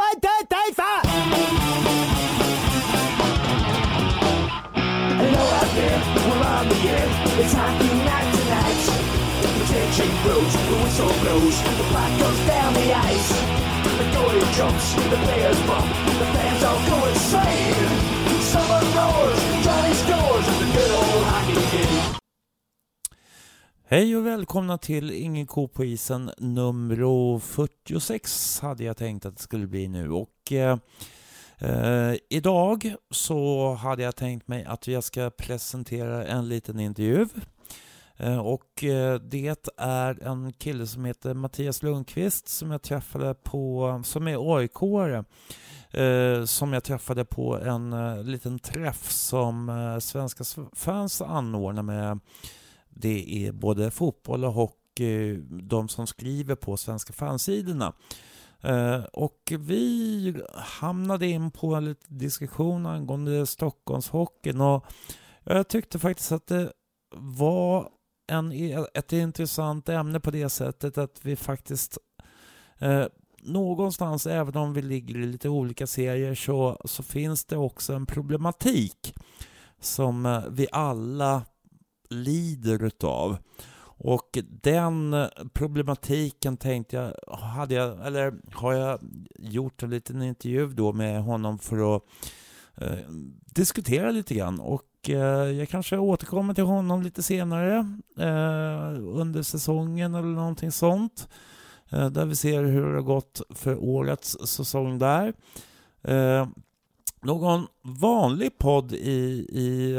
One, two, three, four! Hello out there, we're on the air. It's hockey night tonight. The tension grows, the whistle blows, the puck goes down the ice. The goalie jumps, the players bump, the fans all go insane. Hej och välkomna till Ingen ko på isen nummer 46 hade jag tänkt att det skulle bli nu. Och eh, eh, idag så hade jag tänkt mig att jag ska presentera en liten intervju. Eh, och eh, det är en kille som heter Mattias Lundqvist som jag träffade på, som är AIK-are. Eh, som jag träffade på en eh, liten träff som eh, svenska fans anordnar med det är både fotboll och hockey, de som skriver på svenska fansidorna. Eh, och vi hamnade in på en liten diskussion angående Stockholmshockeyn och jag tyckte faktiskt att det var en, ett intressant ämne på det sättet att vi faktiskt eh, någonstans, även om vi ligger i lite olika serier, så, så finns det också en problematik som eh, vi alla lider utav. Och den problematiken tänkte jag, hade jag, eller har jag gjort en liten intervju då med honom för att eh, diskutera lite grann. Och eh, jag kanske återkommer till honom lite senare eh, under säsongen eller någonting sånt. Eh, där vi ser hur det har gått för årets säsong där. Eh, någon vanlig podd i, i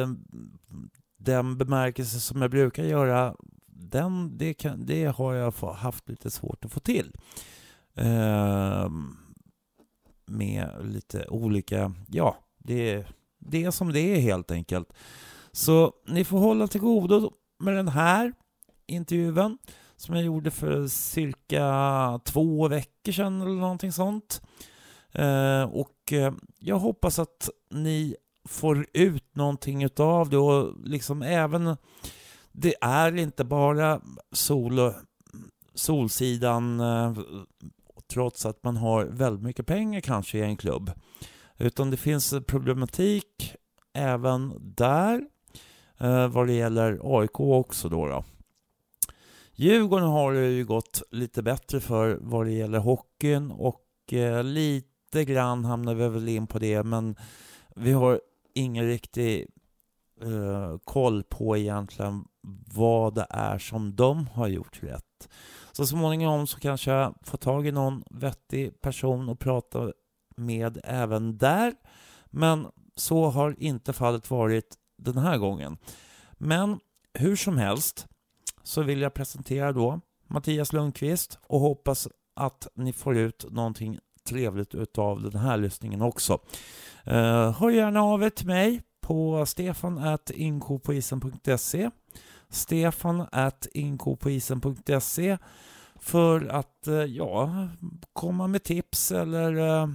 den bemärkelse som jag brukar göra, den, det, kan, det har jag haft lite svårt att få till. Eh, med lite olika, ja, det, det är som det är helt enkelt. Så ni får hålla till godo med den här intervjun som jag gjorde för cirka två veckor sedan eller någonting sånt. Ehm, eh, och jag hoppas att ni får ut någonting utav det och liksom även det är inte bara sol, solsidan eh, trots att man har väldigt mycket pengar kanske i en klubb. Utan det finns problematik även där eh, vad det gäller AIK också då. då. Djurgården har det ju gått lite bättre för vad det gäller hockeyn och eh, lite grann hamnar vi väl in på det men vi har ingen riktig uh, koll på egentligen vad det är som de har gjort rätt. Så småningom så kanske jag får tag i någon vettig person och prata med även där. Men så har inte fallet varit den här gången. Men hur som helst så vill jag presentera då Mattias Lundqvist och hoppas att ni får ut någonting trevligt utav den här lyssningen också. Eh, hör gärna av er till mig på stefan at inkopoisen.se. Stefan at inkopoisen.se för att eh, ja, komma med tips eller eh,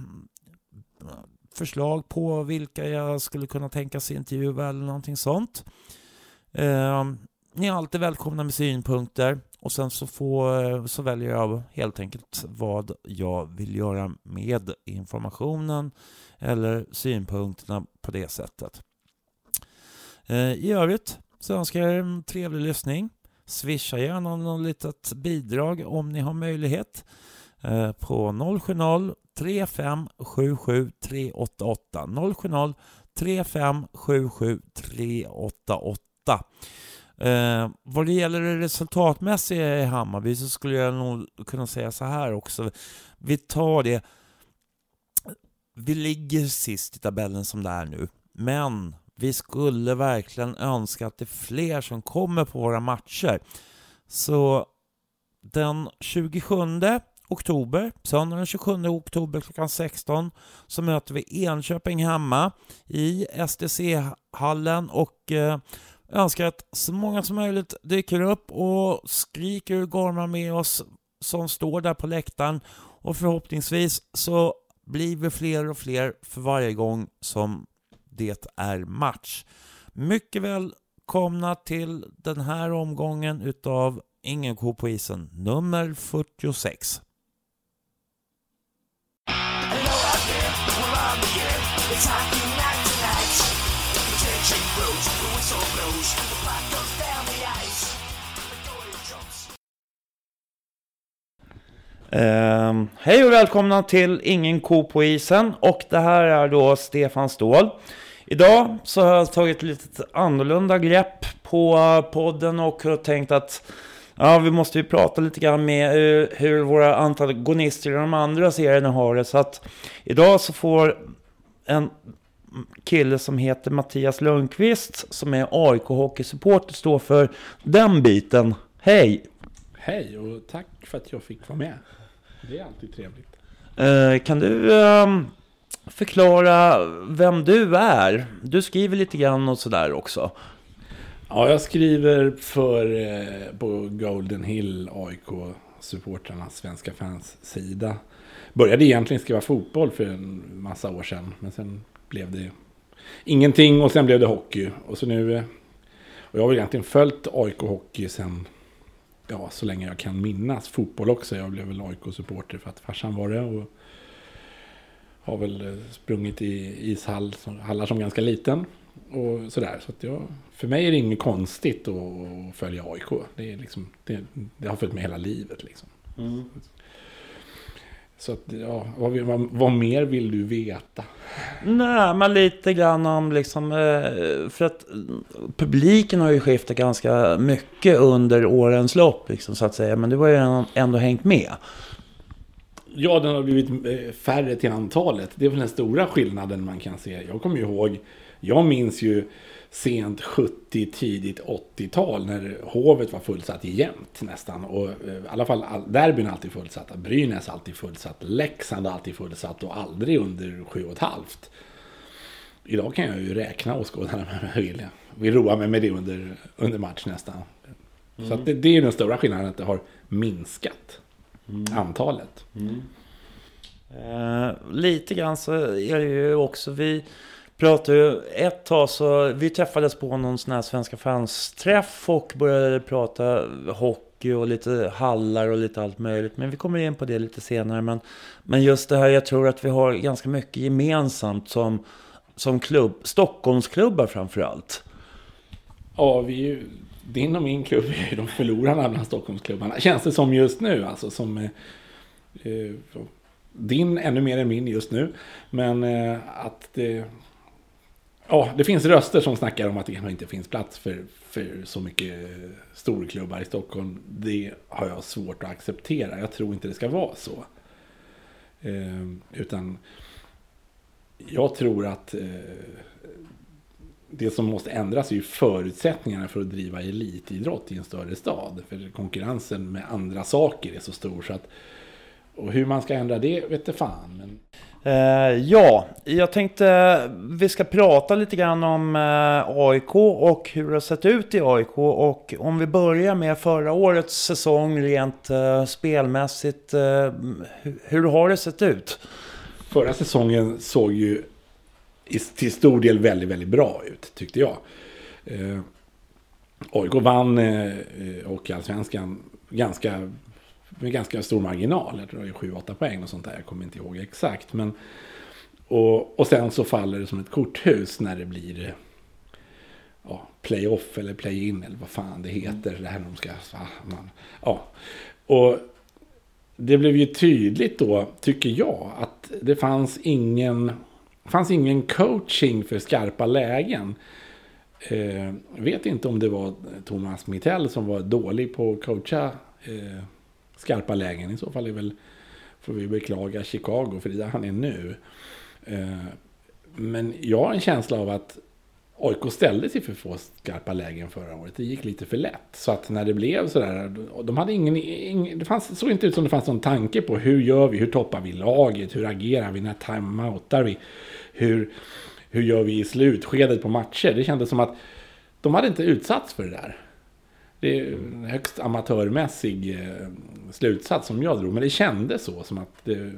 förslag på vilka jag skulle kunna tänka sig intervjua eller någonting sånt. Eh, ni är alltid välkomna med synpunkter och sen så, får, så väljer jag helt enkelt vad jag vill göra med informationen eller synpunkterna på det sättet. Eh, I övrigt så önskar jag er en trevlig lyssning. Swisha gärna något litet bidrag om ni har möjlighet eh, på 070 3577 388 070 3577 388 Eh, vad det gäller det resultatmässiga i Hammarby så skulle jag nog kunna säga så här också. Vi tar det. Vi ligger sist i tabellen som det är nu, men vi skulle verkligen önska att det är fler som kommer på våra matcher. Så den 27 oktober, söndagen den 27 oktober klockan 16, så möter vi Enköping hemma i STC-hallen och eh, önskar att så många som möjligt dyker upp och skriker och gormar med oss som står där på läktaren och förhoppningsvis så blir vi fler och fler för varje gång som det är match. Mycket välkomna till den här omgången utav Ingen ko på isen, nummer 46. It's Ehm, hej och välkomna till Ingen ko på isen och det här är då Stefan Ståhl. Idag så har jag tagit lite annorlunda grepp på podden och har tänkt att ja, vi måste ju prata lite grann med hur, hur våra antagonister i de andra serierna har det. Så att idag så får en kille som heter Mattias Lundqvist som är AIK hockeysupporter stå för den biten. Hej! Hej och tack för att jag fick vara med. Det är alltid trevligt. Eh, kan du ehm, förklara vem du är? Du skriver lite grann och sådär också. Ja, jag skriver för eh, på Golden Hill AIK supportrarnas svenska fans sida. Började egentligen skriva fotboll för en massa år sedan. Men sen blev det ingenting och sen blev det hockey. Och så nu... eh, Och jag har väl egentligen följt AIK hockey sen... Ja, så länge jag kan minnas. Fotboll också. Jag blev väl AIK-supporter för att farsan var det. Och har väl eh, sprungit i ishall, som- ganska liten. Och sådär. Så att jag, för mig är det inget konstigt att, att följa AIK. Det, är liksom, det, det har följt med hela livet. Liksom. Mm. Så att, ja, vad, vad, vad mer vill du veta? Nej, men lite grann om liksom... eh, För att publiken har ju skiftat ganska mycket under årens lopp, liksom, så att säga. Men du har ju ändå hängt med. Ja, den har blivit eh, färre till antalet. Det är väl den stora skillnaden man kan se. Jag kommer ju ihåg, jag minns ju sent 70, tidigt 80-tal när Hovet var fullsatt jämt nästan. Och eh, i alla fall all- derbyn alltid fullsatta. Brynäs alltid fullsatt. Leksand alltid fullsatt och aldrig under 7,5. Idag kan jag ju räkna åskådarna med jag vill. Vi roar mig med det under, under match nästan. Så att det, det är den stora skillnaden, att det har minskat antalet. Eh, lite grann så är det ju också, vi pratade ju ett tag så, vi träffades på någon sån här Svenska fans-träff och började prata hockey och lite hallar och lite allt möjligt. Men vi kommer in på det lite senare. Men, men just det här, jag tror att vi har ganska mycket gemensamt som, som klubb, Stockholmsklubbar framför allt. Ja, vi är ju, din och min klubb är ju de förlorarna bland Stockholmsklubbarna. Känns det som just nu, alltså som... Eh, eh din ännu mer än min just nu. Men eh, att det... Ja, det finns röster som snackar om att det kanske inte finns plats för, för så mycket storklubbar i Stockholm. Det har jag svårt att acceptera. Jag tror inte det ska vara så. Eh, utan jag tror att eh, det som måste ändras är ju förutsättningarna för att driva elitidrott i en större stad. För konkurrensen med andra saker är så stor så att... Och hur man ska ändra det vet jag fan. Men Eh, ja, jag tänkte eh, vi ska prata lite grann om eh, AIK och hur det har sett ut i AIK. Och om vi börjar med förra årets säsong rent eh, spelmässigt. Eh, hur, hur har det sett ut? förra säsongen såg ju till stor del väldigt, väldigt bra ut tyckte jag. Eh, AIK vann eh, eh, och allsvenskan ganska, med ganska stor marginal. Jag tror det är 7-8 poäng och sånt där. Jag kommer inte ihåg exakt. Men, och, och sen så faller det som ett korthus när det blir ja, playoff eller play-in eller vad fan det heter. Det här när de ska... Man, ja. Och det blev ju tydligt då, tycker jag, att det fanns ingen, fanns ingen coaching för skarpa lägen. Eh, vet inte om det var Thomas Mittell som var dålig på att coacha eh, skarpa lägen. I så fall är väl, får vi beklaga Chicago, för det är där han är nu. Eh, men jag har en känsla av att AIK ställde sig för få skarpa lägen förra året. Det gick lite för lätt. Så att när det blev sådär, de hade ingen, ingen det fanns, såg inte ut som det fanns någon tanke på hur gör vi, hur toppar vi laget, hur agerar vi, när timeoutar vi, hur, hur gör vi i slutskedet på matcher. Det kändes som att de hade inte utsatts för det där. Det är en högst amatörmässig eh, slutsats som jag drog, men det kändes så som att det,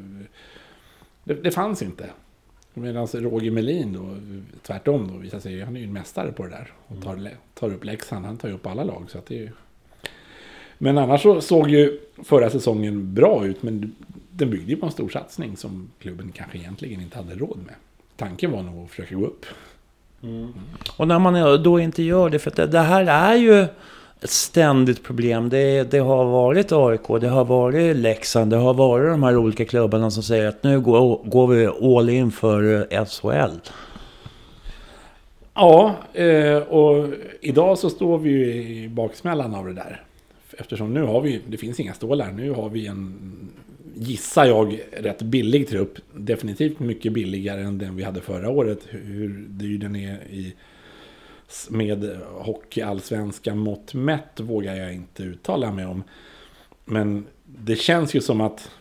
det, det fanns inte. Medan Roger Melin då, tvärtom då, visar sig, han är ju en mästare på det där. Och tar, tar upp Leksand, han tar ju upp alla lag. Så att det är ju... Men annars så såg ju förra säsongen bra ut, men den byggde ju på en stor satsning som klubben kanske egentligen inte hade råd med. tanken var nog att försöka gå upp. Mm. Och när man då inte gör det, för det, det här är ju ett ständigt problem. Det, det har varit AIK, det har varit Leksand, det har varit de här olika klubbarna som säger att nu går, går vi all in för eh, SHL. Ja, eh, och idag så står vi ju i baksmällan av det där. Eftersom nu har vi, det finns inga stålar, nu har vi en, gissar jag, rätt billig trupp. Definitivt mycket billigare än den vi hade förra året. Hur dyr den är i, med hockeyallsvenska mått mätt vågar jag inte uttala mig om. Men det känns ju som att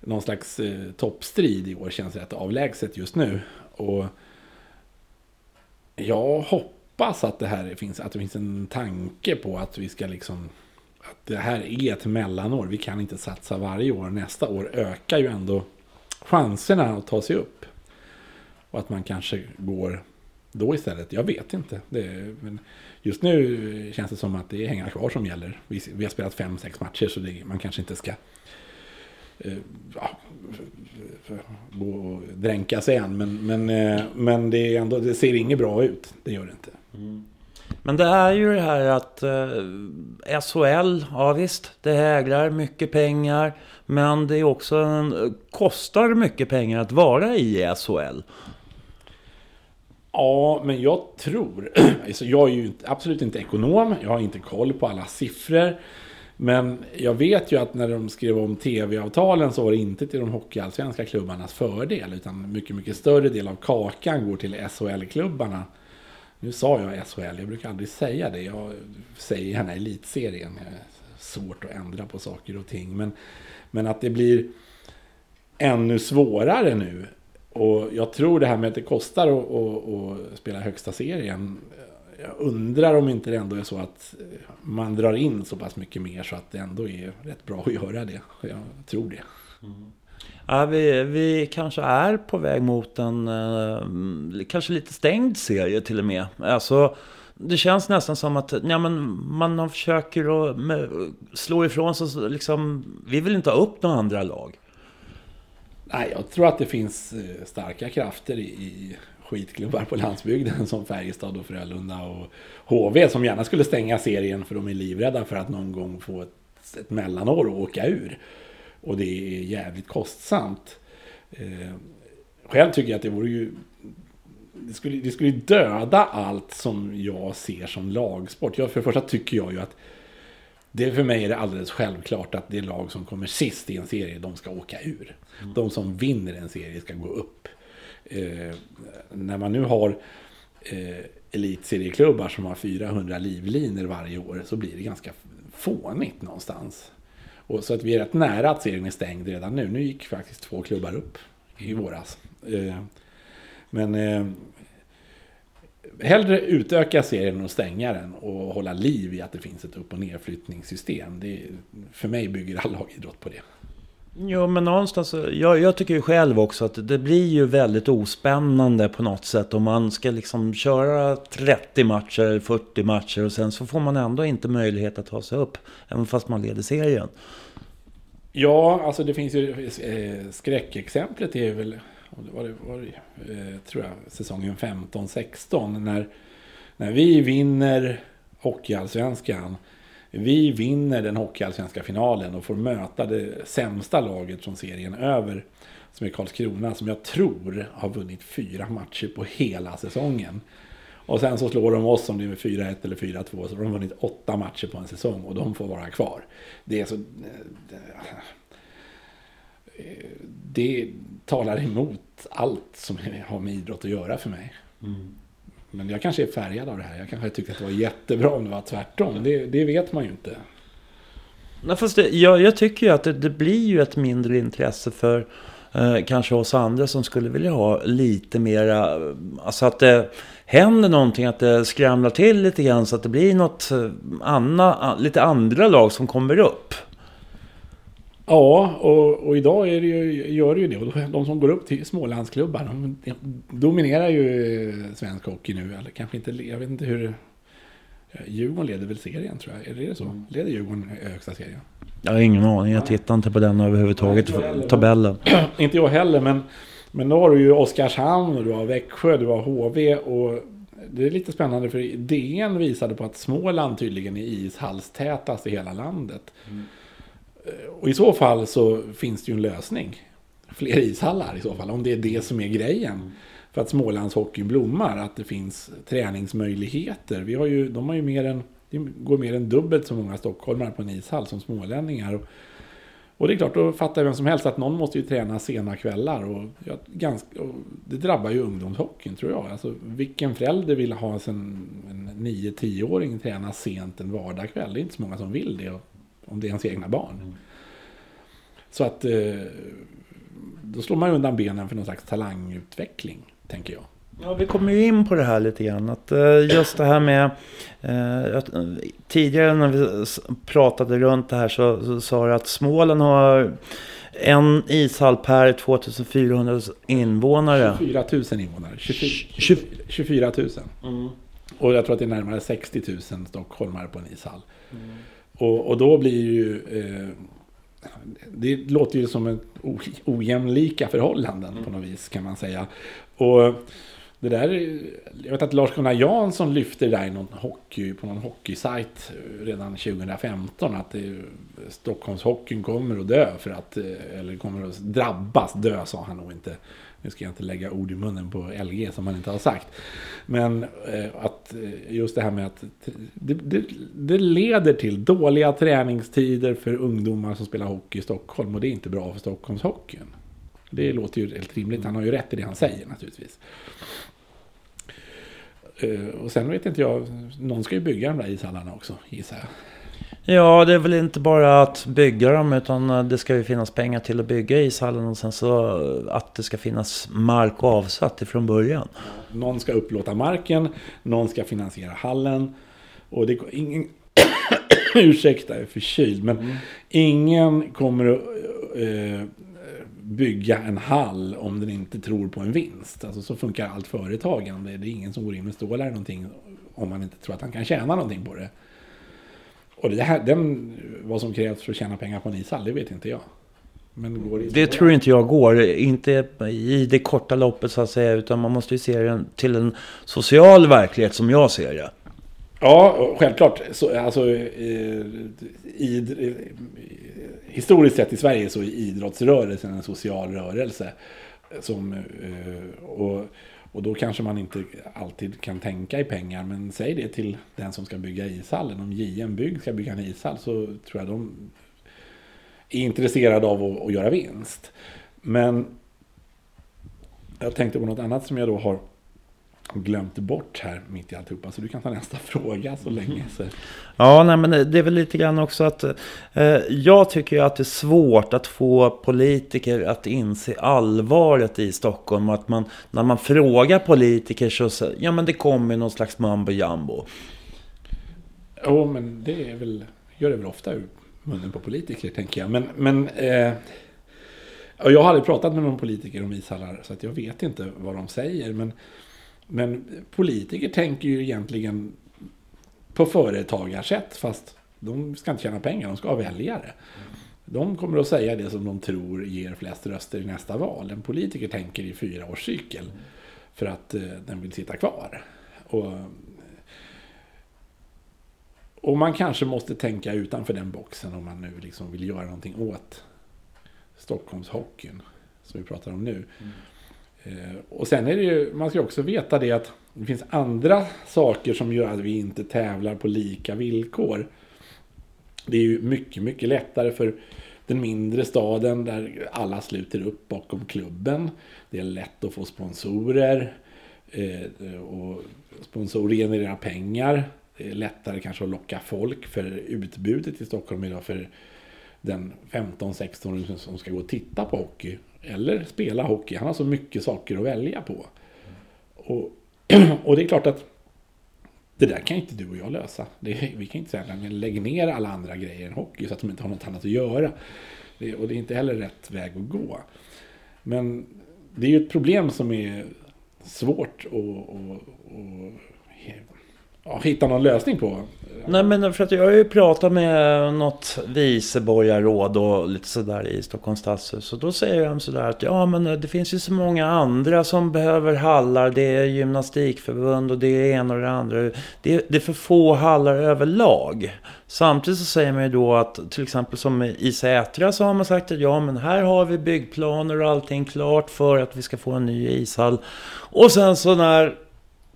någon slags eh, toppstrid i år känns rätt avlägset just nu. Och jag hoppas att det här finns, att det finns en tanke på att vi ska liksom att det här är ett mellanår. Vi kan inte satsa varje år. Nästa år ökar ju ändå chanserna att ta sig upp. Och att man kanske går då istället. Jag vet inte. Det, men just nu känns det som att det är hänga kvar som gäller. Vi, vi har spelat fem, sex matcher så det, man kanske inte ska eh, ja, gå och dränka sig än. Men, men, eh, men det, är ändå, det ser inget bra ut. Det gör det inte. Mm. Men det är ju det här att eh, SHL, ja visst, det hägrar mycket pengar. Men det är också en, kostar mycket pengar att vara i SHL. Ja, men jag tror... Alltså jag är ju absolut inte ekonom. Jag har inte koll på alla siffror. Men jag vet ju att när de skrev om tv-avtalen så var det inte till de hockeyallsvenska klubbarnas fördel. Utan mycket, mycket större del av kakan går till SHL-klubbarna. Nu sa jag SHL, jag brukar aldrig säga det. Jag säger gärna elitserien. Det är svårt att ändra på saker och ting. Men, men att det blir ännu svårare nu. Och jag tror det här med att det kostar att, att, att spela högsta serien. Jag undrar om inte det ändå är så att man drar in så pass mycket mer så att det ändå är rätt bra att göra det. Jag tror det. Ja, vi, vi kanske är på väg mot en eh, kanske lite stängd serie till och med. Alltså, det känns nästan som att ja, men man försöker att med, slå ifrån sig. Liksom, vi vill inte ha upp några andra lag. Nej, jag tror att det finns eh, starka krafter i, i skitklubbar på landsbygden som Färjestad och Frölunda och HV som gärna skulle stänga serien för de är livrädda för att någon gång få ett, ett mellanår och åka ur. Och det är jävligt kostsamt. Eh, själv tycker jag att det vore ju... Det skulle, det skulle döda allt som jag ser som lagsport. Jag, för det första tycker jag ju att det för mig är det alldeles självklart att det lag som kommer sist i en serie, de ska åka ur. De som vinner en serie ska gå upp. Eh, när man nu har eh, elitserieklubbar som har 400 livlinor varje år så blir det ganska fånigt någonstans. Och så att vi är rätt nära att serien är stängd redan nu. Nu gick faktiskt två klubbar upp i våras. Eh, men eh, hellre utöka serien än att stänga den och hålla liv i att det finns ett upp och nerflyttningssystem. Det, för mig bygger all lagidrott på det. Jo, men någonstans, jag, jag tycker ju själv också att det blir ju väldigt ospännande på något sätt om man ska liksom köra 30 matcher, 40 matcher och sen så får man ändå inte möjlighet att ta sig upp, även fast man leder serien. Ja, alltså det finns ju eh, skräckexemplet är väl, och var det, var det eh, tror jag, säsongen 15-16 när, när vi vinner Hockeyallsvenskan. Vi vinner den Hockeyallsvenska finalen och får möta det sämsta laget från serien över. Som är Karlskrona som jag tror har vunnit fyra matcher på hela säsongen. Och sen så slår de oss om det är med 4-1 eller 4-2 så har de vunnit åtta matcher på en säsong och de får vara kvar. Det är så... Eh, det talar emot allt som har med idrott att göra för mig. Men jag kanske är färgad av det här. Jag kanske tyckte att det var jättebra om det var tvärtom. Det, det vet man ju inte. Nej, fast det, jag, jag tycker ju att det, det blir ju ett mindre intresse för eh, kanske oss andra som skulle vilja ha lite mera, alltså att det händer någonting, att det skramlar till lite grann så att det blir något eh, anna, lite andra lag som kommer upp. Ja, och, och idag är det ju, gör det ju det. Och de som går upp till Smålandsklubbar, de dominerar ju svensk hockey nu. Eller kanske inte, jag vet inte hur... Djurgården leder väl serien tror jag. Är det så? Leder Djurgården högsta serien? Jag har ingen aning, jag tittar inte på den överhuvudtaget, Nej, inte jag tabellen. inte jag heller, men Men då har du ju Oskarshamn och du har Växjö, du har HV och det är lite spännande för DN visade på att Småland tydligen är ishallstätast i hela landet. Mm. Och i så fall så finns det ju en lösning. Fler ishallar i så fall, om det är det som är grejen. Mm. För att Smålandshockeyn blommar, att det finns träningsmöjligheter. Vi har ju, de har ju mer än, det går mer än dubbelt så många stockholmare på en ishall som smålänningar. Och, och det är klart, då fattar vem som helst att någon måste ju träna sena kvällar. Och, ja, ganska, och det drabbar ju ungdomshockeyn tror jag. Alltså, vilken förälder vill ha en, en 9-10-åring träna sent en vardagskväll? Det är inte så många som vill det, om det är ens egna barn. Mm. Så att eh, då slår man undan benen för någon slags talangutveckling, tänker jag. Ja, vi kommer ju in på det här lite grann. Att eh, just det här med... Eh, tidigare när vi pratade runt det här så, så sa du att Småland har en ishall per 2400 invånare. 24 000 invånare. 24, 24 000. Mm. Och jag tror att det är närmare 60 000 stockholmare på en ishall. Mm. Och, och, då blir ju... Eh, det låter ju som ett ojämlika förhållanden mm. på något vis kan man säga. Och det där, jag vet att Lars-Gunnar Jansson lyfte det där i någon hockey, på någon hockeysajt redan 2015. Att det, Stockholmshockeyn kommer att dö för att, eller kommer att drabbas, dö sa han nog inte. Nu ska jag inte lägga ord i munnen på LG som han inte har sagt. Men eh, att eh, just det här med att det, det, det, leder till dåliga träningstider för ungdomar som spelar hockey i Stockholm. Och det är inte bra för Stockholmshockeyn. Det låter ju helt rimligt. Han har ju rätt i det han säger naturligtvis. Eh, och sen vet inte jag, någon ska ju bygga de där ishallarna också, gissar jag. Ja, det är väl inte bara att bygga dem utan eh, det ska ju finnas pengar till att bygga ishallen och sen så eh, att det ska finnas mark avsatt ifrån början. Någon ska upplåta marken, någon ska finansiera hallen och det ingen ursäkta, jag är förkyld, men mm. ingen kommer att eh, bygga en hall om den inte tror på en vinst. Alltså så funkar allt företagande. Det är ingen som går in med stålar eller någonting om man inte tror att han kan tjäna någonting på det. Och det här, den, vad som krävs för att tjäna pengar på en ishall, det vet inte jag. Men går det, det tror inte jag går. Inte i det korta loppet så att säga. Utan man måste ju se det till en social verklighet som jag ser det. Ja, självklart. Så, alltså, i, i, historiskt sett i Sverige så är idrottsrörelsen en social rörelse. Som, eh, och, och då kanske man inte alltid kan tänka i pengar. Men säg det till den som ska bygga ishallen. Om JM Bygg ska bygga en ishall så tror jag de är intresserade av att, att göra vinst. Men jag tänkte på något annat som jag då har glömt bort här mitt i alltihopa. Så du kan ta nästa fråga så länge. Så. Ja, nej, men det är väl lite grann också att eh, jag tycker att det är svårt att få politiker att inse allvaret i Stockholm. Och att man, när man frågar politiker så säger ja men det kommer någon slags mambo jambo. Jo, men det är väl, gör det väl ofta ur munnen på politiker tänker jag. Men, men eh, jag har aldrig pratat med någon politiker om ishallar så att jag vet inte vad de säger. Men men politiker tänker ju egentligen på företagarsätt fast de ska inte tjäna pengar, de ska ha väljare. De kommer att säga det som de tror ger flest röster i nästa val. En politiker tänker i fyra års cykel för att eh, den vill sitta kvar. Och, och man kanske måste tänka utanför den boxen om man nu liksom vill göra någonting åt Stockholmshockeyn som vi pratar om nu. Mm. Eh, och sen är det ju, man ska också veta det att det finns andra saker som gör att vi inte tävlar på lika villkor. Det är ju mycket, mycket lättare för den mindre staden där alla sluter upp bakom klubben. Det är lätt att få sponsorer. Eh, och sponsorer genererar pengar. Det är lättare kanske att locka folk för utbudet i Stockholm idag för den 15-16 som ska gå och titta på hockey eller spela hockey. Han har så mycket saker att välja på. Och, och det är klart att det där kan inte du och jag lösa. Det, vi kan inte säga att lägg ner alla andra grejer än hockey så att de inte har något annat att göra. Det, och det är inte heller rätt väg att gå. Men det är ju ett problem som är svårt att, att, ja, hitta någon lösning på. Nej men för att jag har ju pratat med något viceborgarråd och lite sådär i Stockholms stadshus. Och då säger de sådär att ja men det finns ju så många andra som behöver hallar. Det är gymnastikförbund och det är en och det andra. Det är, det är för få hallar överlag. Samtidigt så säger man ju då att till exempel som i Sätra så har man sagt att ja men här har vi byggplaner och allting klart för att vi ska få en ny ishall. Och sen så när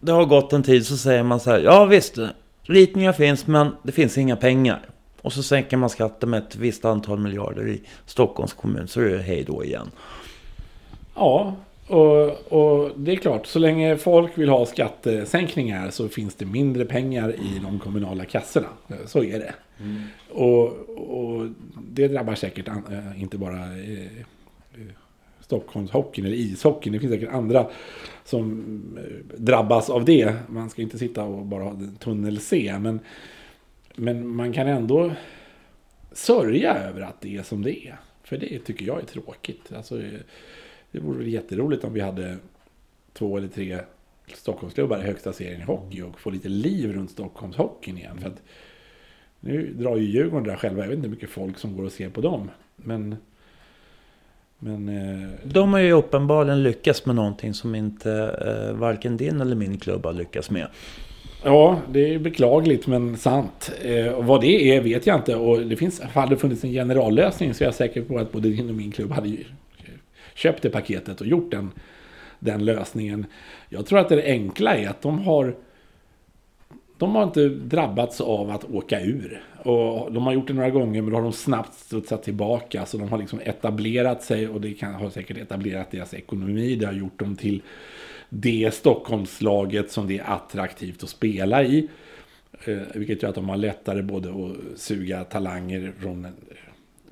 det har gått en tid så säger man så här, ja visst, ritningar finns men det finns inga pengar. Och så sänker man skatten med ett visst antal miljarder i Stockholms kommun så är det hej då igen. Ja, och, och det är klart, så länge folk vill ha skattesänkningar så finns det mindre pengar i de kommunala kassorna. Så är det. Mm. Och, och, det drabbar säkert an, äh, inte bara eh, Stockholmshockeyn eller ishockeyn. Det finns säkert andra som eh, drabbas av det. Man ska inte sitta och bara ha tunnel C. Men, men man kan ändå sörja över att det är som det är. För det tycker jag är tråkigt. Alltså, det vore jätteroligt om vi hade två eller tre Stockholmsklubbar i högsta serien i hockey och få lite liv runt Stockholmshockeyn igen. För att nu drar ju Djurgården där själva. Jag vet inte hur mycket folk som går och ser på dem. Men men, eh, de har ju uppenbarligen lyckats med någonting som inte eh, varken din eller min klubb har lyckats med. Ja, det är beklagligt men sant. Eh, vad det är vet jag inte. Och det finns, hade det funnits en generallösning så är jag säker på att både din och min klubb hade köpt det paketet och gjort den, den lösningen. Jag tror att det enkla är att de har de har inte drabbats av att åka ur. Och de har gjort det några gånger men då har de snabbt studsat tillbaka. Så de har liksom etablerat sig och det kan, har säkert etablerat deras ekonomi. Det har gjort dem till det Stockholmslaget som det är attraktivt att spela i. Eh, vilket gör att de har lättare både att suga talanger från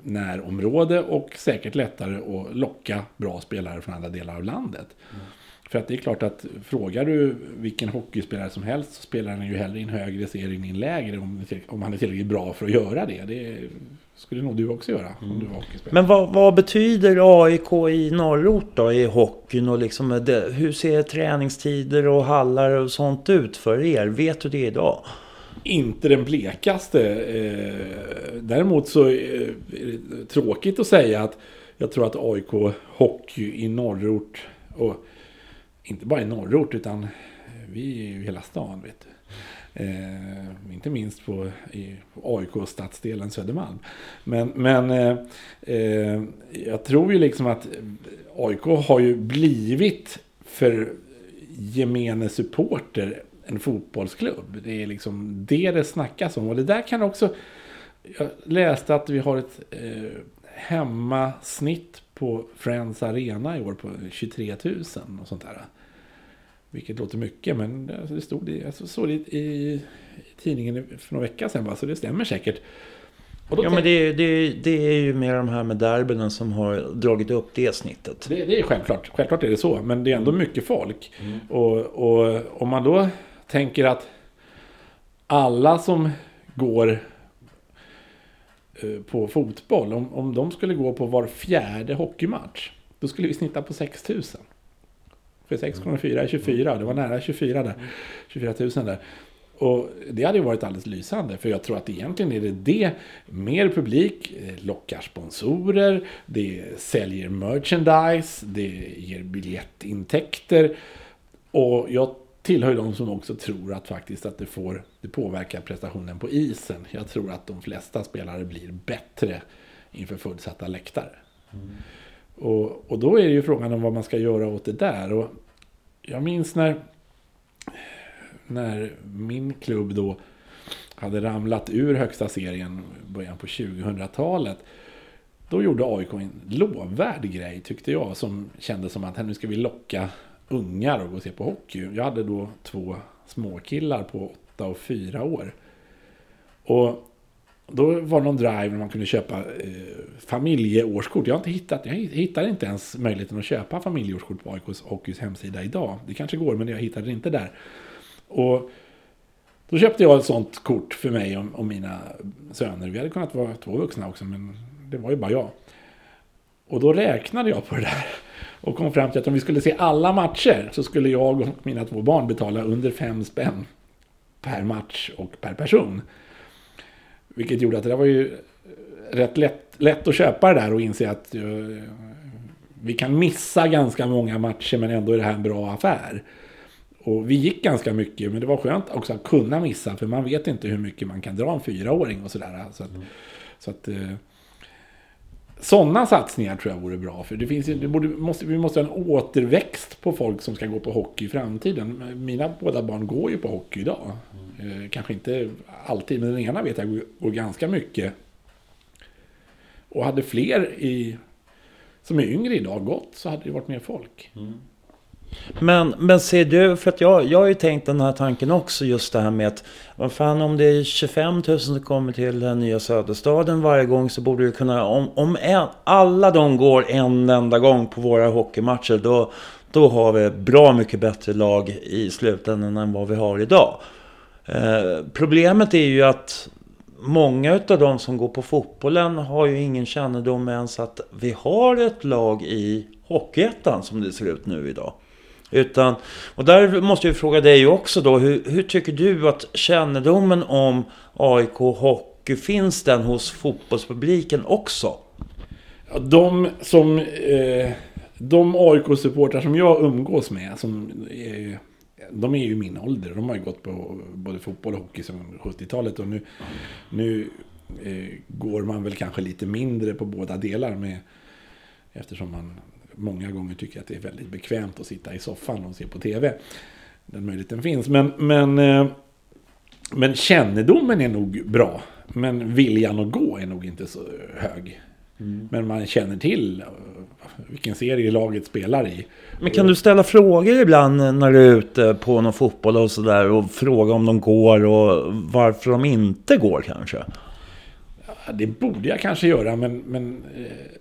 närområde och säkert lättare att locka bra spelare från andra delar av landet. Mm. För att det är klart att frågar du vilken hockeyspelare som helst så spelar han ju hellre i en högre serie än i en lägre om, om han är tillräckligt bra för att göra det. Det skulle nog du också göra mm. om du var hockeyspelare. Men vad, vad, betyder AIK i norrort då i hockeyn och liksom det, hur ser träningstider och hallar och sånt ut för er? Vet du det idag? Inte den blekaste. Eh, däremot så är det tråkigt att säga att jag tror att AIK hockey i norrort och inte bara i norrort utan eh, vi är ju hela stan. Vet du. Eh, inte minst på, i, på AIK-stadsdelen Södermalm. Men, men eh, eh, jag tror ju liksom att AIK har ju blivit för gemene supporter en fotbollsklubb. Det är liksom det det snackas om. Och det där kan också... Jag läste att vi har ett eh, hemmasnitt på Friends Arena i år på 23 000 och sånt där. Vilket låter mycket, men alltså, det stod i, alltså, såg det i, tidningen för några veckor sedan, va? så det stämmer säkert. ja, men det är, det, är, det är ju mer de här med derbyna som har dragit upp det snittet. Det, det, är självklart. Självklart är det så, men det är ändå mm. mycket folk. Mm. Och, och om man då tänker att alla som går eh, på fotboll, om, om de skulle gå på var fjärde hockeymatch, då skulle vi snitta på 6 000. 46 gånger 4 är 24. Det var nära 24 där. 24 000 där. Och det hade ju varit alldeles lysande, för jag tror att egentligen är det det. Mer publik eh, lockar sponsorer, det säljer merchandise, det ger biljettintäkter. Och jag tillhör de som också tror att faktiskt att det, får, det påverkar prestationen på isen. Jag tror att de flesta spelare blir bättre inför fullsatta läktare. Mm. Och, och då är det ju frågan om vad man ska göra åt det där. Och jag minns när, när min klubb då hade ramlat ur högsta serien i början på 2000-talet. Då gjorde AIK en lovvärd grej tyckte jag som kändes som att nu ska vi locka ungar och gå och se på hockey. Jag hade då två småkillar på åtta och fyra år. Och då var det någon drive där man kunde köpa eh, familjeårskort. Jag har inte hittat, jag hittade inte ens möjligheten att köpa familjeårskort på AIKs Hockeys hemsida idag. Det kanske går, men jag hittade det inte där. Och då köpte jag ett sånt kort för mig och, och mina söner. Vi hade kunnat vara två vuxna också, men det var ju bara jag. Och då räknade jag på det där. Och kom fram till att om vi skulle se alla matcher så skulle jag och mina två barn betala under fem spänn per match och per person. Vilket gjorde att det var ju rätt lätt, lätt att köpa det där och inse att uh, vi kan missa ganska många matcher men ändå är det här en bra affär. Och vi gick ganska mycket, men det var skönt också att kunna missa, för man vet inte hur mycket man kan dra en fyraåring och sådär. Så att, mm. så att, uh, sådana satsningar tror jag vore bra. För det finns, det borde, måste, vi måste ha en återväxt på folk som ska gå på hockey i framtiden. Mina båda barn går ju på hockey idag. Mm. Eh, kanske inte alltid, men den ena vet jag går, går ganska mycket. Och hade fler i, som är yngre idag gått så hade det varit mer folk. Mm. Men, men ser du, för att jag, jag har ju tänkt den här tanken också just det här med att vad fan om det är 25 000 som kommer till den nya Söderstaden varje gång så borde du kunna, om, om en, alla de går en enda gång på våra hockeymatcher då, då har vi bra mycket bättre lag i slutändan än vad vi har idag. Eh, problemet är ju att många av de som går på fotbollen har ju ingen kännedom ens att vi har ett lag i Hockeyettan som det ser ut nu idag. Utan, och där måste jag fråga dig också då. Hur, hur tycker du att kännedomen om AIK Hockey, finns den hos fotbollspubliken också? De som... Eh, de AIK-supportrar som jag umgås med, som är, de är ju min ålder. De har ju gått på både fotboll och hockey sedan 70-talet. Och nu, nu eh, går man väl kanske lite mindre på båda delar med eftersom man många gånger tycker att det är väldigt bekvämt att sitta i soffan och se på tv. Den möjligheten finns. Men, men, eh, men kännedomen är nog bra. Men viljan att gå är nog inte så hög. Mm. Men man känner till eh, vilken serie laget spelar i. Men kan du ställa frågor ibland när du är ute på någon fotboll och sådär och fråga om de går och varför de inte går kanske? Ja, det borde jag kanske göra men, men eh,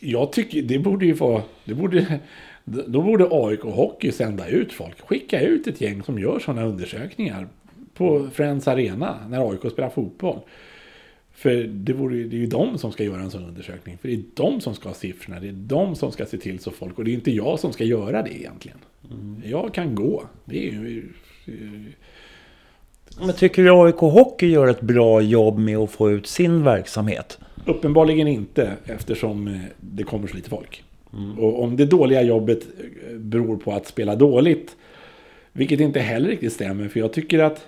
jag tycker det borde ju få... Det borde, då borde AIK Hockey sända ut folk. Skicka ut ett gäng som gör sådana undersökningar på Friends Arena när AIK spelar fotboll. För det, vore, det är ju de som ska göra en sån undersökning. För det är de som ska ha siffrorna. Det är de som ska se till så folk. Och det är inte jag som ska göra det egentligen. Mm. Jag kan gå. Det är ju... Men tycker du AIK Hockey gör ett bra jobb med att få ut sin verksamhet? Uppenbarligen inte eftersom eh, det kommer så lite folk. Mm. Och om det dåliga jobbet eh, beror på att spela dåligt, vilket inte heller riktigt stämmer, för jag tycker att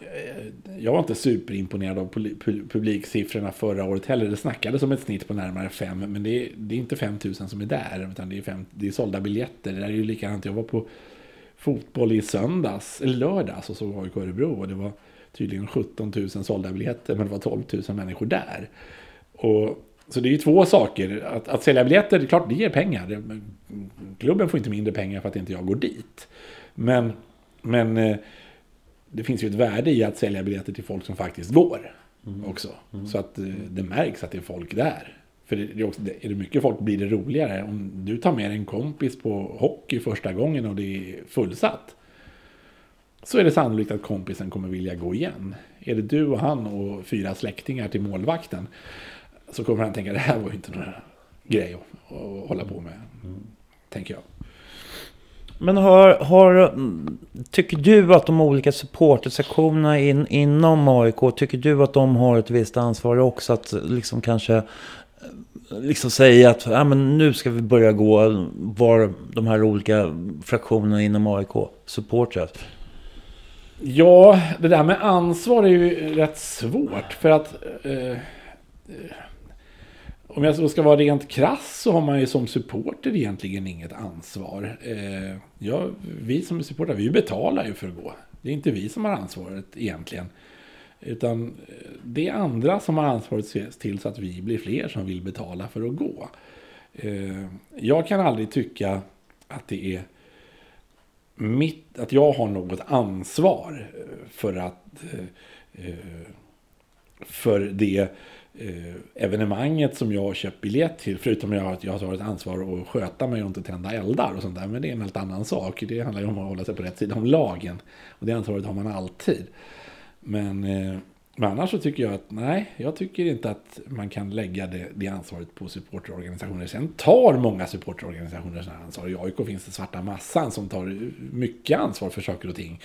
eh, jag var inte superimponerad av publiksiffrorna förra året heller. Det snackades om ett snitt på närmare fem, men det är, det är inte 5 000 som är där, utan det är, fem, det är sålda biljetter. Det är ju likadant. Jag var på fotboll i söndags, eller lördags, och så var AIK Örebro och det var tydligen 17 000 sålda biljetter, men det var 12 000 människor där. Och, så det är ju två saker. Att, att sälja biljetter, det är klart det ger pengar. Klubben får inte mindre pengar för att inte jag går dit. Men, men eh, det finns ju ett värde i att sälja biljetter till folk som faktiskt går. Mm. Också. Mm. Så att eh, det märks att det är folk där. För det är, också, är det mycket folk blir det roligare. Om du tar med en kompis på hockey första gången och det är fullsatt så är det sannolikt att kompisen kommer vilja gå igen. Är det du och han och fyra släktingar till målvakten så kommer han tänka det här var ju inte någon grej att, att hålla på med. Mm. Tänker jag. Men har, har, tycker du att de olika supportersektionerna in, inom AIK, tycker du att de har ett visst ansvar också att liksom kanske liksom säga att ja, men nu ska vi börja gå var de här olika fraktionerna inom AIK supportrar? Ja, det där med ansvar är ju rätt svårt. För att... Eh, eh om jag ska vara rent krass så har man ju som supporter egentligen inget ansvar. Eh, ja, vi som är supportrar, vi betalar ju för att gå. Det är inte vi som har ansvaret egentligen. Utan eh, det är andra som har ansvaret att se till så att vi blir fler som vill betala för att gå. Eh, jag kan aldrig tycka att det är mitt, att jag har något ansvar eh, för att eh, eh, för det evenemanget som jag har köpt biljett till. Förutom att jag har ett ansvar att sköta mig och inte tända eldar och sånt där. Men det är en helt annan sak. Det handlar ju om att hålla sig på rätt sida om lagen. Och det ansvaret har man alltid. Men eh, men annars så tycker jag att nej, jag tycker inte att man kan lägga det, det ansvaret på supporterorganisationer. Sen tar många supporterorganisationer sådana ansvar. I AIK finns det svarta massan som tar mycket ansvar för saker och ting.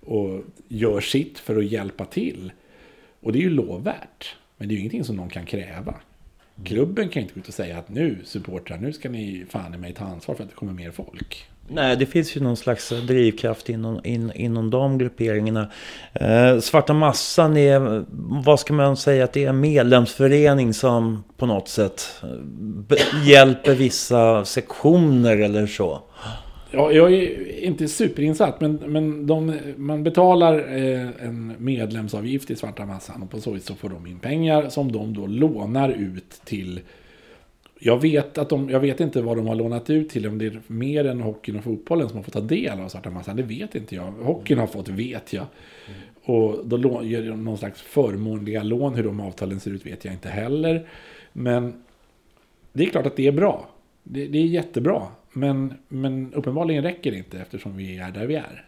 och gör sitt för att hjälpa till. Och det är ju lovvärt. Men det är ju ingenting som någon kan kräva. Klubben kan inte gå ut och säga att nu supportrar, nu ska ni fan i mig ta ansvar för att det kommer mer folk. Nej, det finns ju någon slags drivkraft inom, in, inom de grupperingarna. Eh, Svarta Massan är, vad ska man säga, att det är en medlemsförening som på något sätt eh, hjälper vissa sektioner eller så. Ja, jag är inte superinsatt, men, men de, man betalar eh, en medlemsavgift i Svarta Massan och på så vis så får de in pengar som de då lånar ut till jag vet, att de, jag vet inte vad de har lånat ut till, om det är mer än hockeyn och fotbollen som har fått ta del av Svarta Massan. Det vet inte jag. Hockeyn har fått, vet jag. Och då gör de någon slags förmånliga lån. Hur de avtalen ser ut vet jag inte heller. Men det är klart att det är bra. Det, det är jättebra. Men, men uppenbarligen räcker det inte eftersom vi är där vi är.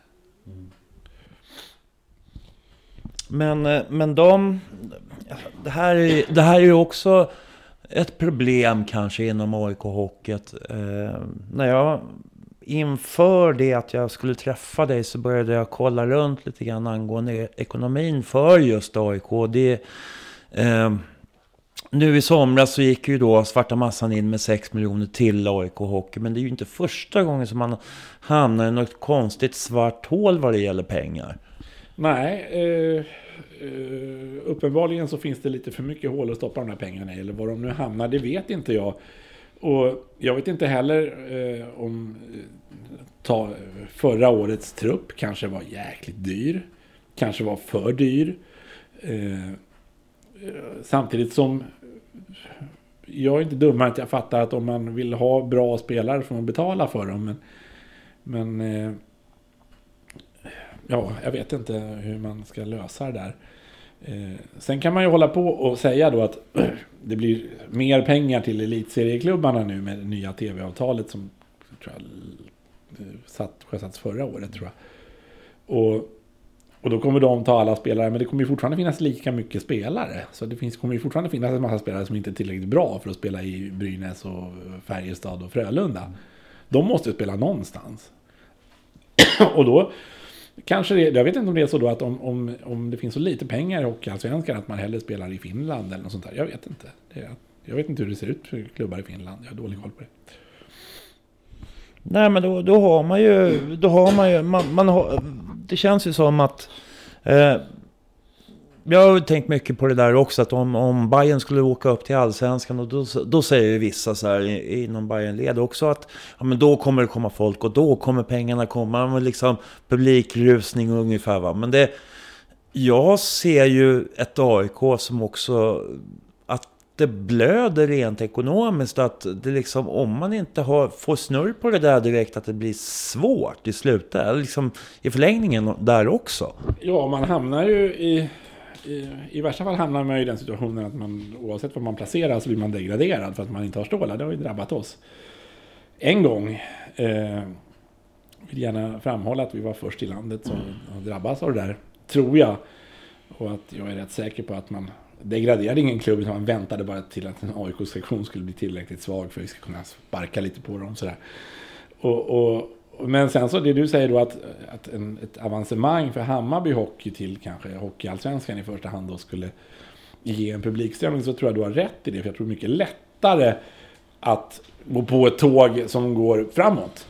Men, eh, men de... Det här, är, det här är ju också ett problem kanske inom AIK Hockeyt. Eh, när jag inför det att jag skulle träffa dig så började jag kolla runt lite grann angående e- ekonomin för just AIK. Det, eh, nu i somras så gick ju då svarta massan in med 6 miljoner till AIK Hockey. Men det är ju inte första gången som man hamnar i något konstigt svart hål vad det gäller pengar. Nej, eh, eh, uppenbarligen så finns det lite för mycket hål att stoppa de här pengarna i. Eller var de nu hamnar, det vet inte jag. Och jag vet inte heller eh, om eh, ta, förra årets trupp kanske var jäkligt dyr. Kanske var för dyr. Eh, eh samtidigt som jag är inte dummare att jag fattar att om man vill ha bra spelare får man betala för dem. Men, men eh, ja, jag vet inte hur man ska lösa det där. Eh, sen kan man ju hålla på och säga då att det blir mer pengar till elitserieklubbarna nu med det nya tv-avtalet som tror jag, eh, satt, sjösatts förra året tror jag. Och, och då kommer de ta alla spelare, men det kommer ju fortfarande finnas lika mycket spelare. Så det finns, kommer ju fortfarande finnas en massa spelare som inte är tillräckligt bra för att spela i Brynäs och Färjestad och Frölunda. De måste ju spela någonstans. och då Kanske det, jag vet inte om det är så då att om, om, om det finns så lite pengar i Hockeyallsvenskan att man hellre spelar i Finland eller något sånt där. Jag vet inte. Det, jag vet inte hur det ser ut för klubbar i Finland. Jag har dålig koll på det. Nej men då, då har man ju, då har man ju, man, man har, det känns ju som att eh, jag har tänkt mycket på det där också, att om, om Bayern skulle åka upp till Allsvenskan, och då, då säger vissa så här inom Bayern-led också att ja, men då kommer det komma folk och då kommer pengarna komma. med liksom publikrusning ungefär. Va? Men det, jag ser ju ett AIK som också att det blöder rent ekonomiskt. Att det liksom, om man inte har, får snurr på det där direkt, att det blir svårt i slutet. Liksom, I förlängningen där också. Ja, man hamnar ju i i, i värsta fall hamnar man i den situationen att man oavsett var man placerar så blir man degraderad för att man inte har stålar. Det har ju drabbat oss. En gång eh, vill gärna framhålla att vi var först i landet som har drabbats av det där, tror jag. Och att jag är rätt säker på att man degraderade ingen klubb utan man väntade bara till att en AIK-sektion skulle bli tillräckligt svag för att vi ska kunna sparka lite på dem. Sådär. Och, och, men sen så det du säger då att, att en, ett avancemang för Hammarby Hockey till kanske Hockeyallsvenskan i första hand då skulle ge en publikströmning så tror jag du har rätt i det. För jag tror mycket lättare att gå på ett tåg som går framåt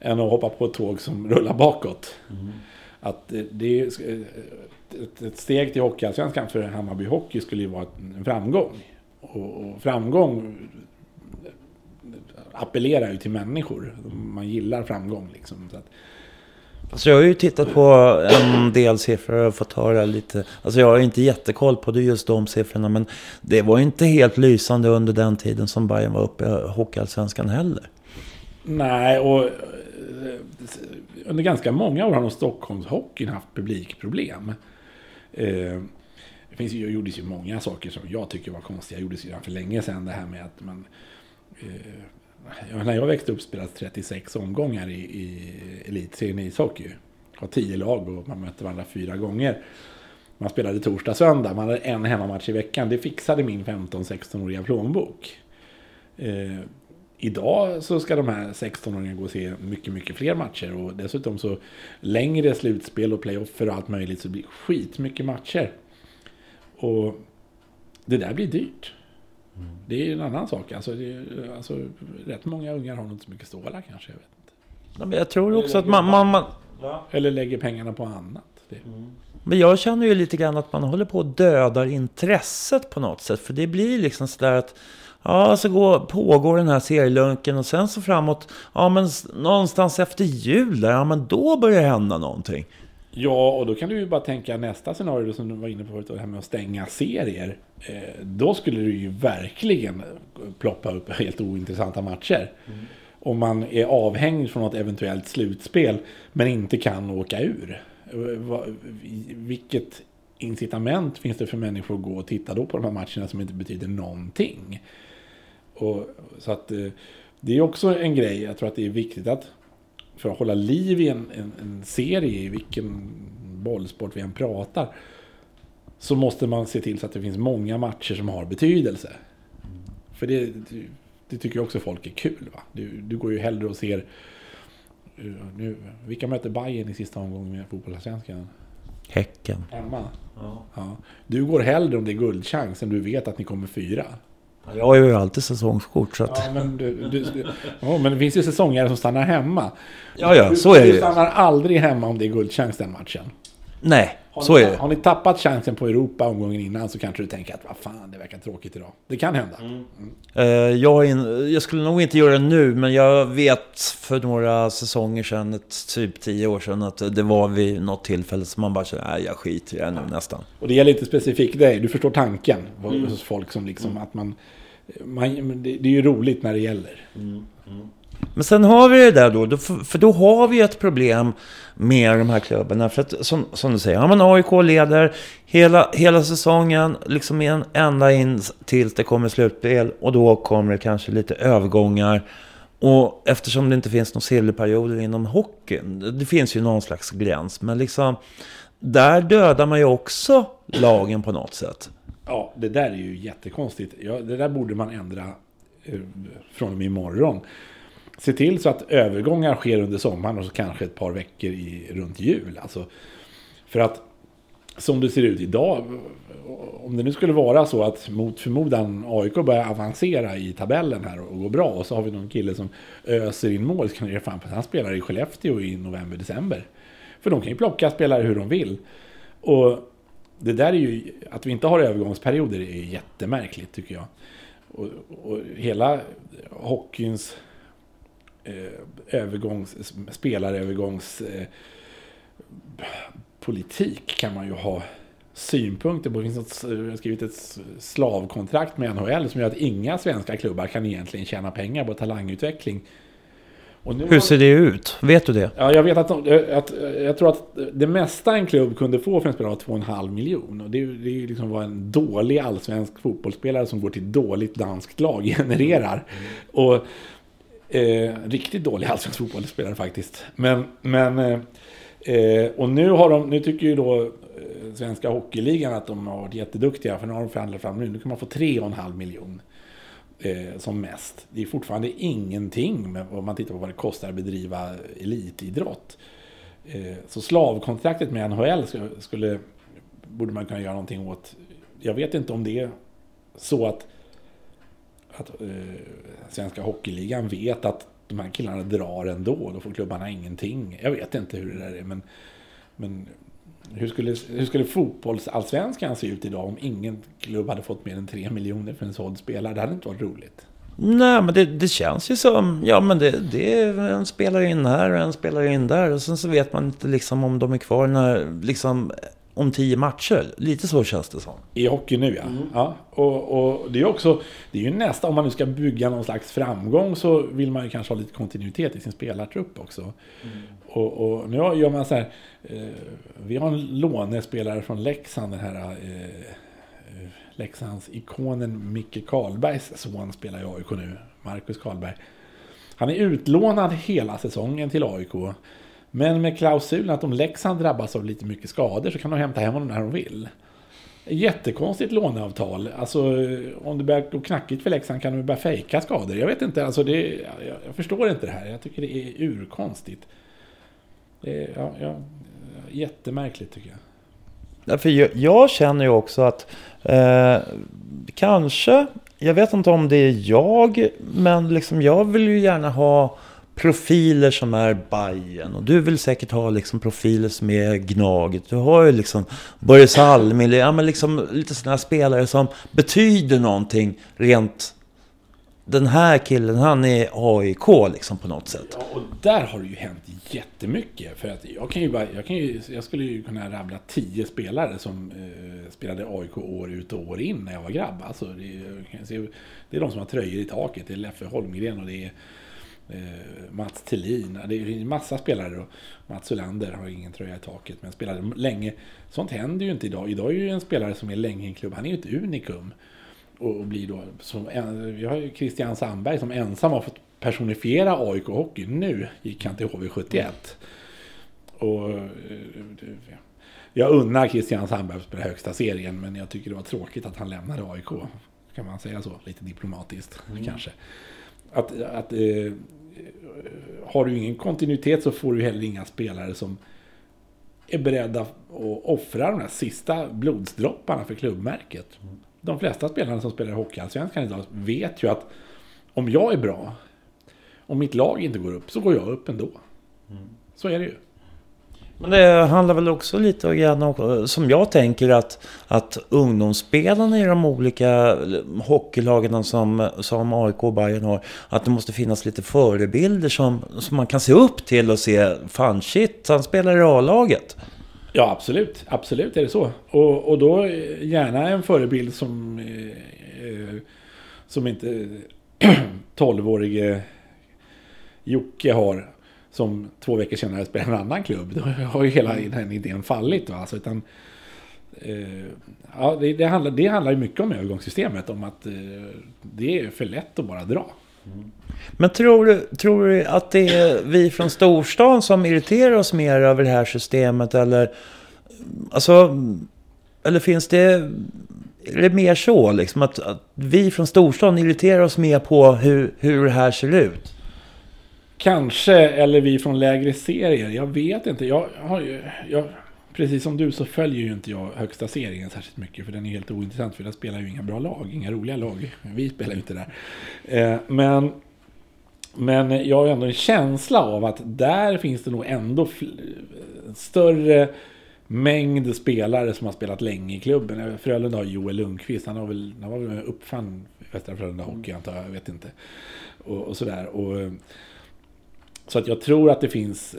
än att hoppa på ett tåg som rullar bakåt. Mm. Att det är, ett steg till Hockeyallsvenskan för Hammarby Hockey skulle ju vara en framgång. Och, framgång appellerar ju till människor. Man gillar framgång liksom. Så att, Alltså jag har ju tittat på en del siffror och fått höra lite. Alltså jag har inte jättekoll på det just de siffrorna. Men det var inte helt lysande under den tiden som Bayern var uppe i Hockeyallsvenskan heller. Nej, och eh, under ganska många år har nog Stockholmshockeyn haft publikproblem. Eh, det finns ju, gjordes ju många saker som jag tycker var konstiga. Det gjordes ju för länge sedan det här med att man eh, när jag växte upp spelades 36 omgångar i, i elitserien i ishockey. Har tio lag och man mötte varandra fyra gånger. Man spelade torsdag, söndag. Man hade en hemmamatch i veckan. Det fixade min 15-16-åriga plånbok. Eh, idag så ska de här 16-åringarna gå och se mycket, mycket fler matcher. Och dessutom så längre slutspel och playoffer och allt möjligt så blir det skitmycket matcher. Och det där blir dyrt. Det är ju en annan sak. Alltså, det är, alltså, rätt många ungar har nog inte så mycket stålar kanske. Jag vet inte. Ja, men jag tror också att man... man, man Eller lägger pengarna på annat. Det. men jag känner ju lite grann att man håller på att döda intresset på något sätt. För det blir liksom sådär att... Ja, så går, pågår den här serielunken och sen så framåt... Ja, men någonstans efter jul där, ja men då börjar det hända någonting. Ja, och då kan du ju bara tänka nästa scenario som du var inne på förut, det här med att stänga serier. Eh, då skulle det ju verkligen ploppa upp helt ointressanta matcher. Om man är avhängd från något eventuellt slutspel, men inte kan åka ur. Eh, Vilket incitament finns det för människor att gå och titta då på de här matcherna som inte betyder någonting? Och, så att eh, det är också en grej, jag tror att det är viktigt att för att hålla liv i en, en, en serie, i vilken bollsport vi än pratar, så måste man se till så att det finns många matcher som har betydelse. För det, det, tycker också folk är kul. Va? Du, du går ju hellre och ser... eh, Nu, vilka möter Bayern i sista omgången med fotbollsallsvenskan? Häcken. Hemma. Ja. Du går hellre om det är guldchans än du vet att ni kommer fyra. Jag har ju alltid säsongskort så att... Ja, men, du, du, ja, men det finns ju säsongare som stannar hemma. Ja, ja, Du- så är det Du stannar aldrig hemma om det är guldchans den matchen. Nej, Har så ni, är det. Har ni tappat chansen på Europa omgången innan så kanske du tänker att vad fan, det verkar tråkigt idag. Det kan hända. Eh, jag, är in, jag skulle nog inte göra det nu, men jag vet för några säsonger sedan, ett, typ tio år sedan, att det var vid något tillfälle som man bara kände, nej jag skiter i det nu nästan. Och det gäller inte specifikt dig, du förstår tanken hos folk som liksom att man... man det, det är ju roligt när det gäller. Men sen har vi det där då, då för då har vi ett problem med de här klubbarna. För att som, som du säger, ja, men AIK leder hela, hela säsongen, liksom en ända in tills det kommer slutspel. Och då kommer det kanske lite övergångar. Och eftersom det inte finns någon silverperioder inom hockeyn, det finns ju någon slags gräns. Men liksom, där dödar man ju också lagen på något sätt. Ja, det där är ju jättekonstigt. Ja, det där borde man ändra eh, från och med imorgon. Se till så att övergångar sker under sommaren och så kanske ett par veckor i, runt jul. Alltså, för att som det ser ut idag, om det nu skulle vara så att mot förmodan AIK börjar avancera i tabellen här och gå bra och så har vi någon kille som öser in mål så kan det ge fan på att han spelar i Skellefteå i november-december. För de kan ju plocka spelare hur de vill. Och det där är ju, att vi inte har övergångsperioder är jättemärkligt tycker jag. Och, och hela hockeyns eh, övergångs, spelarövergångs eh, politik kan man ju ha synpunkter på. Det finns något, skrivit ett slavkontrakt med NHL som gör att inga svenska klubbar kan egentligen tjäna pengar på talangutveckling. Hur ser det ut? Vet du det? Ja, jag vet att, de- att jag tror att det mesta en klubb kunde få för en spelare var 2,5 miljon. Och det, är det liksom vad en dålig allsvensk fotbollsspelare som går till dåligt danskt lag genererar. Och eh, riktigt dålig allsvensk fotbollsspelare faktiskt. Men, men eh, och nu har de, nu tycker ju då eh, svenska hockeyligan att de har varit jätteduktiga. För nu har de förhandlat fram nu, nu kan man få 3,5 miljon eh, som mest. Det är fortfarande ingenting med om man tittar på vad det kostar att bedriva elitidrott. Eh, så slavkontraktet med NHL skulle, skulle, borde man kunna göra någonting åt. Jag vet inte om det är så att, att eh, svenska hockeyligan vet att de här killarna drar ändå. Då får klubbarna ingenting. Jag vet inte hur det där är. Men, men hur skulle, hur skulle fotbollsallsvenskan se ut idag om ingen klubb hade fått mer än 3 miljoner för en såld spelare? Det hade inte varit roligt. Nej, men det, det känns ju som... Ja, men det, det är en spelare in här och en spelare in där. Och sen så vet man inte liksom om de är kvar när, liksom, om tio matcher. Lite så känns det som. I hockey nu ja. ja och, och det är också, det är ju nästa, om man nu ska bygga någon slags framgång så vill man ju kanske ha lite kontinuitet i sin spelartrupp också. Och, och nu gör man så här, eh, vi har en lånespelare från Leksand, den här eh, eh, Leksands ikonen Micke Karlbergs son spelar i AIK nu, Marcus Karlberg. Han är utlånad hela säsongen till AIK. Men med klausulen att om Leksand drabbas av lite mycket skador så kan de hämta hem honom när de vill. Jättekonstigt låneavtal. Alltså om det börjar gå knackigt för Leksand kan de börja fejka skador. Jag vet inte, alltså det, jag, jag förstår inte det här. Jag tycker det är urkonstigt. Det är, ja, ja, jättemärkligt tycker jag. Därför jag, jag känner ju också att eh, kanske, jag vet inte om det är jag, men liksom jag vill ju gärna ha profiler som är Bajen och du vill säkert ha liksom profiler som är Gnaget. Du har ju liksom Börje Salm, ja, men liksom lite sådana spelare som betyder någonting rent den här killen, han är AIK liksom på något sätt. Ja, och där har det ju hänt jättemycket. För att jag, kan ju bara, jag, kan ju, jag skulle ju kunna rabbla tio spelare som eh, spelade AIK år ut och år in när jag var grabb. Alltså, det, är, det är de som har tröjor i taket. Det är Leffe Holmgren och det är Mats Thelin. Det är en massa spelare. Och Mats Olander har ingen tröja i taket men spelade länge. Sånt händer ju inte idag. Idag är ju en spelare som är länge i en klubb. Han är ju ett unikum och blir då, som, vi har ju Christian Sandberg som ensam har fått personifiera AIK Hockey. Nu gick han till HV71. Och eh, jag unnar Christian Sandberg att spela högsta serien, men jag tycker det var tråkigt att han lämnade AIK. Kan man säga så, lite diplomatiskt mm. kanske. Att, att eh, har du ingen kontinuitet så får du heller inga spelare som är beredda att offra de här sista blodsdropparna för klubbmärket. De flesta spelarna som spelar i Hockeyallsvenskan idag vet ju att om jag är bra, om mitt lag inte går upp, så går jag upp ändå. Mm. Så är det ju. Men det handlar väl också lite grann om, som jag tänker att, att ungdomsspelarna i de olika hockeylagen som, som AIK och Bayern har, att det måste finnas lite förebilder som, som man kan se upp till och se, fan shit, han spelar i A-laget. Ja, absolut. Absolut är det så. Och, och då eh, gärna en förebild som, eh, eh som inte 12-årige Jocke har. Som två veckor senare spelar en annan klubb. Då har ju hela den idén fallit. Va? Alltså, utan, eh, ja, det, det, handlar, det handlar ju mycket om övergångssystemet. Om att eh, det är för lätt att bara dra. Mm. Men tror du, tror du att det är vi från storstan som irriterar oss mer över det här systemet? Eller, alltså, eller finns det... Är det mer så liksom att, att vi från storstan irriterar oss mer på hur, hur det här ser ut? Kanske, eller vi från lägre serier. Jag vet inte. Jag har ju, jag, precis som du så följer ju inte jag högsta serien särskilt mycket. För den är helt ointressant. För där spelar ju inga bra lag, inga roliga lag. Vi spelar ju inte där. Eh, men men jag har ändå en känsla av att där finns det nog ändå större mängd spelare som har spelat länge i klubben. Eh, Frölunda har Joel Lundqvist, han, har väl, han var väl uppfann Västra Frölunda Hockey antar jag, jag vet inte. Och, och sådär. Och, eh, så att jag tror att det finns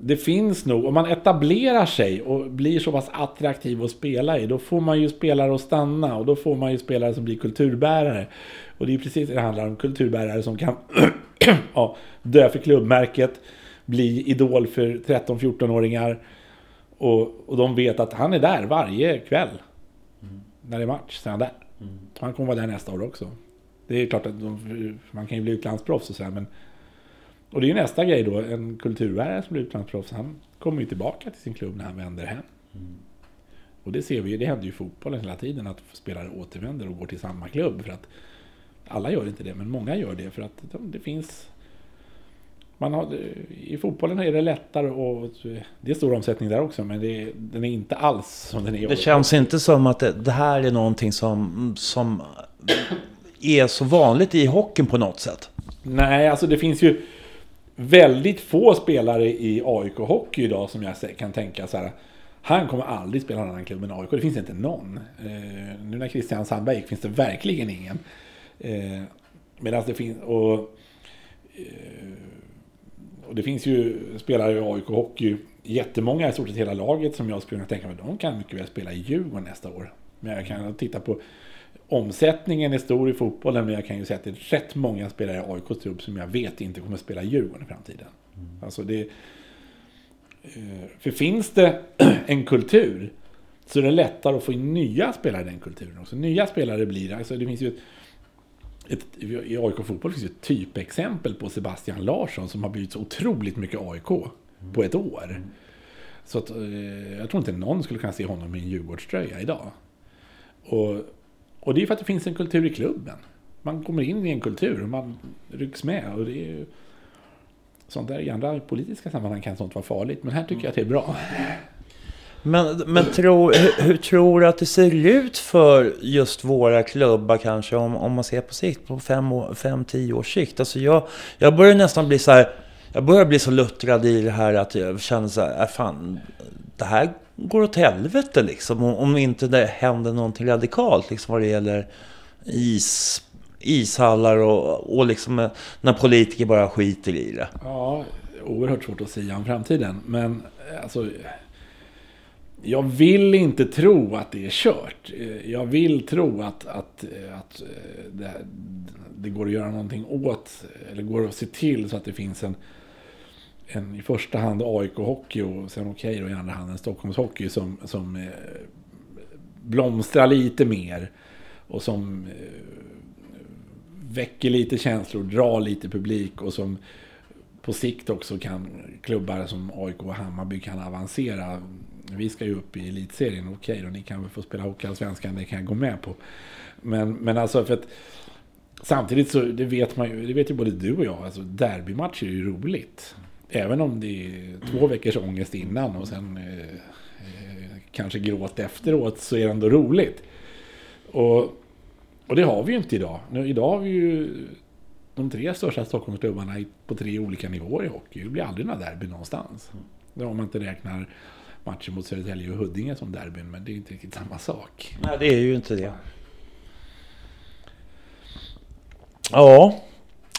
det finns nog, om man etablerar sig och blir så pass attraktiv att spela i, då får man ju spelare att stanna och då får man ju spelare som blir kulturbärare. Och det är precis det det handlar om, kulturbärare som kan ja, dö för klubbmärket, bli idol för 13-14-åringar och, och de vet att han är där varje kväll. Mm. När det är match så är han där. Mm. Han kommer vara där nästa år också. Det är klart att de, man kan ju bli utlandsproffs och sådär men och det är ju nästa grej då, en kulturbärare som blir utlandsproffs, han kommer ju tillbaka till sin klubb när han vänder hem. Mm. Och det ser vi ju, det händer ju i fotbollen hela tiden att spelare återvänder och går till samma klubb. För att alla gör inte det, men många gör det för att det finns man har, I fotbollen är det lättare och det är stor omsättning där också men det, den är inte alls som den är. Det känns inte som att det, det, här är någonting som, som är så vanligt i hockeyn på något sätt. Nej, alltså det finns ju väldigt få spelare i AIK-hockey idag som jag kan tänka så här. Han kommer aldrig spela någon annan klubb än AIK. Det finns inte någon. Eh, nu när Christian Sandberg gick finns det verkligen ingen. Eh, Medan det finns... Och, eh, och det finns ju spelare i AIK-hockey, jättemånga i stort sett hela laget som jag skulle kunna tänka mig, de kan mycket väl spela i Djurgården nästa år. Men jag kan titta på omsättningen är stor i fotbollen, men jag kan ju säga att det är rätt många spelare i AIKs trupp som jag vet inte kommer spela i Djurgården i framtiden. Mm. Alltså det, eh, för finns det en kultur så är det lättare att få in nya spelare i den kulturen också. Nya spelare blir det. Alltså det finns ju ett, ett, I AIK fotboll finns ju ett typexempel på Sebastian Larsson som har blivit så otroligt mycket AIK mm. på ett år. Mm. Så att, eh, jag tror inte någon skulle kunna se honom i en Djurgårdströja idag. Och, och det är för att det finns en kultur i klubben. Man kommer in i en kultur och man rycks med. Och det är ju, sånt där i andra politiska sammanhang kan sånt vara farligt. Men här tycker jag att det är bra. Men, men tro, hur, hur tror du att det ser ut för just våra klubbar kanske om, om man ser på sikt, på fem, år- fem tio års sikt? Alltså jag, jag börjar nästan bli så här, jag börjar bli så luttrad i det här att jag känner så här, äh, fan, det här går åt helvete liksom. Om, inte det händer någonting radikalt liksom vad det gäller is, ishallar och, och liksom eh, när politiker bara skiter i det. Ja, oerhört svårt att säga om framtiden. Men eh, alltså... Jag vill inte tro att det är kört. Eh, jag vill tro att, att, att det, det går att göra någonting åt, eller går att se till så att det finns en, en i första hand AIK-hockey och sen okej då i andra hand en Stockholmshockey som, som eh, blomstrar lite mer. Och som eh, väcker lite känslor, drar lite publik och som på sikt också kan klubbar som AIK och Hammarby kan avancera. Vi ska ju upp i elitserien, okej då, ni kan väl få spela Hockeyallsvenskan, det kan jag gå med på. Men, men alltså för att samtidigt så, det vet man ju, det vet ju både du och jag, alltså derbymatcher är ju roligt. Även om det är två veckors ångest innan och sen eh, eh, kanske gråt efteråt så är det ändå roligt. Och, och det har vi ju inte idag. Nu, idag har vi ju de tre största Stockholmsklubbarna på tre olika nivåer i hockey. Det blir aldrig några derby någonstans. Det Om man inte räknar matchen mot Södertälje och Huddinge som derbyn, men det är inte riktigt samma sak. Nej, det är ju inte det. Ja,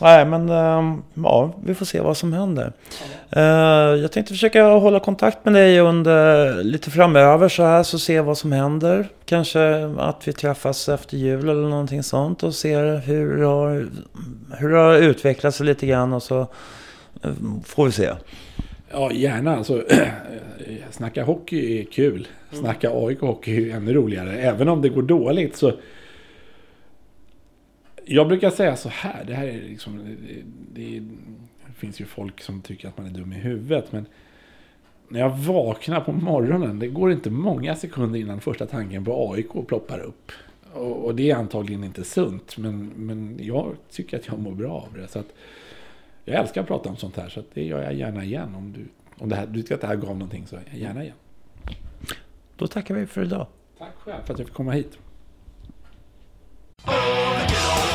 nej men ehm, ja, vi får se vad som händer. Eh, jag tänkte försöka hålla kontakt med dig under lite framöver så här så se vad som händer. Kanske att vi träffas efter jul eller någonting sånt och ser hur det har, hur det har utvecklats lite grann och så ehm, får vi se. Ja, gärna. Alltså, snacka hockey är kul. Snacka AIK-hockey är ännu roligare. Även om det går dåligt så... Jag brukar säga så här. Det här är liksom... Det, det, det finns ju folk som tycker att man är dum i huvudet. Men när jag vaknar på morgonen. Det går inte många sekunder innan första tanken på AIK ploppar upp. Och, och det är antagligen inte sunt. Men, men jag tycker att jag mår bra av det. Så att, jag älskar att prata om sånt här så att det gör jag gärna igen. Om du, om det här, du tycker att det här gav någonting så gärna igen. Då tackar vi för idag. Tack själv för att jag fick komma hit. Oh,